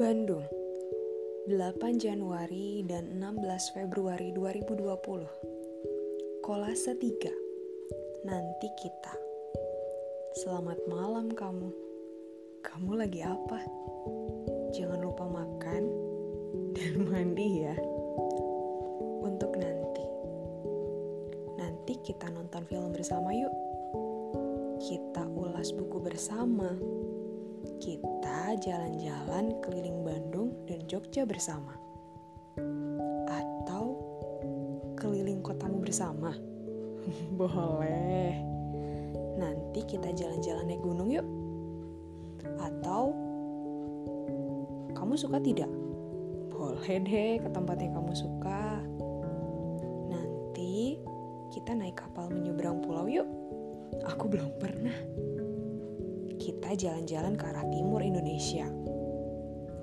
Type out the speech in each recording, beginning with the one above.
Bandung 8 Januari dan 16 Februari 2020 Kolase 3 Nanti kita. Selamat malam kamu. Kamu lagi apa? Jangan lupa makan dan mandi ya. Untuk nanti. Nanti kita nonton film bersama yuk. Kita ulas buku bersama kita jalan-jalan keliling Bandung dan Jogja bersama. Atau keliling kotamu bersama. Boleh. Nanti kita jalan-jalan naik gunung yuk. Atau kamu suka tidak? Boleh deh ke tempat yang kamu suka. Nanti kita naik kapal menyeberang pulau yuk. Aku belum pernah jalan-jalan ke arah timur Indonesia.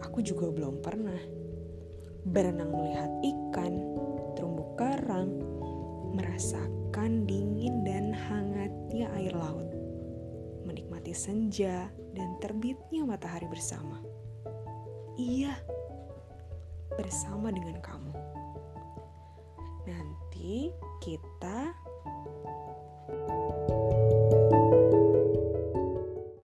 Aku juga belum pernah. Berenang melihat ikan, terumbu karang, merasakan dingin dan hangatnya air laut. Menikmati senja dan terbitnya matahari bersama. Iya, bersama dengan kamu. Nanti kita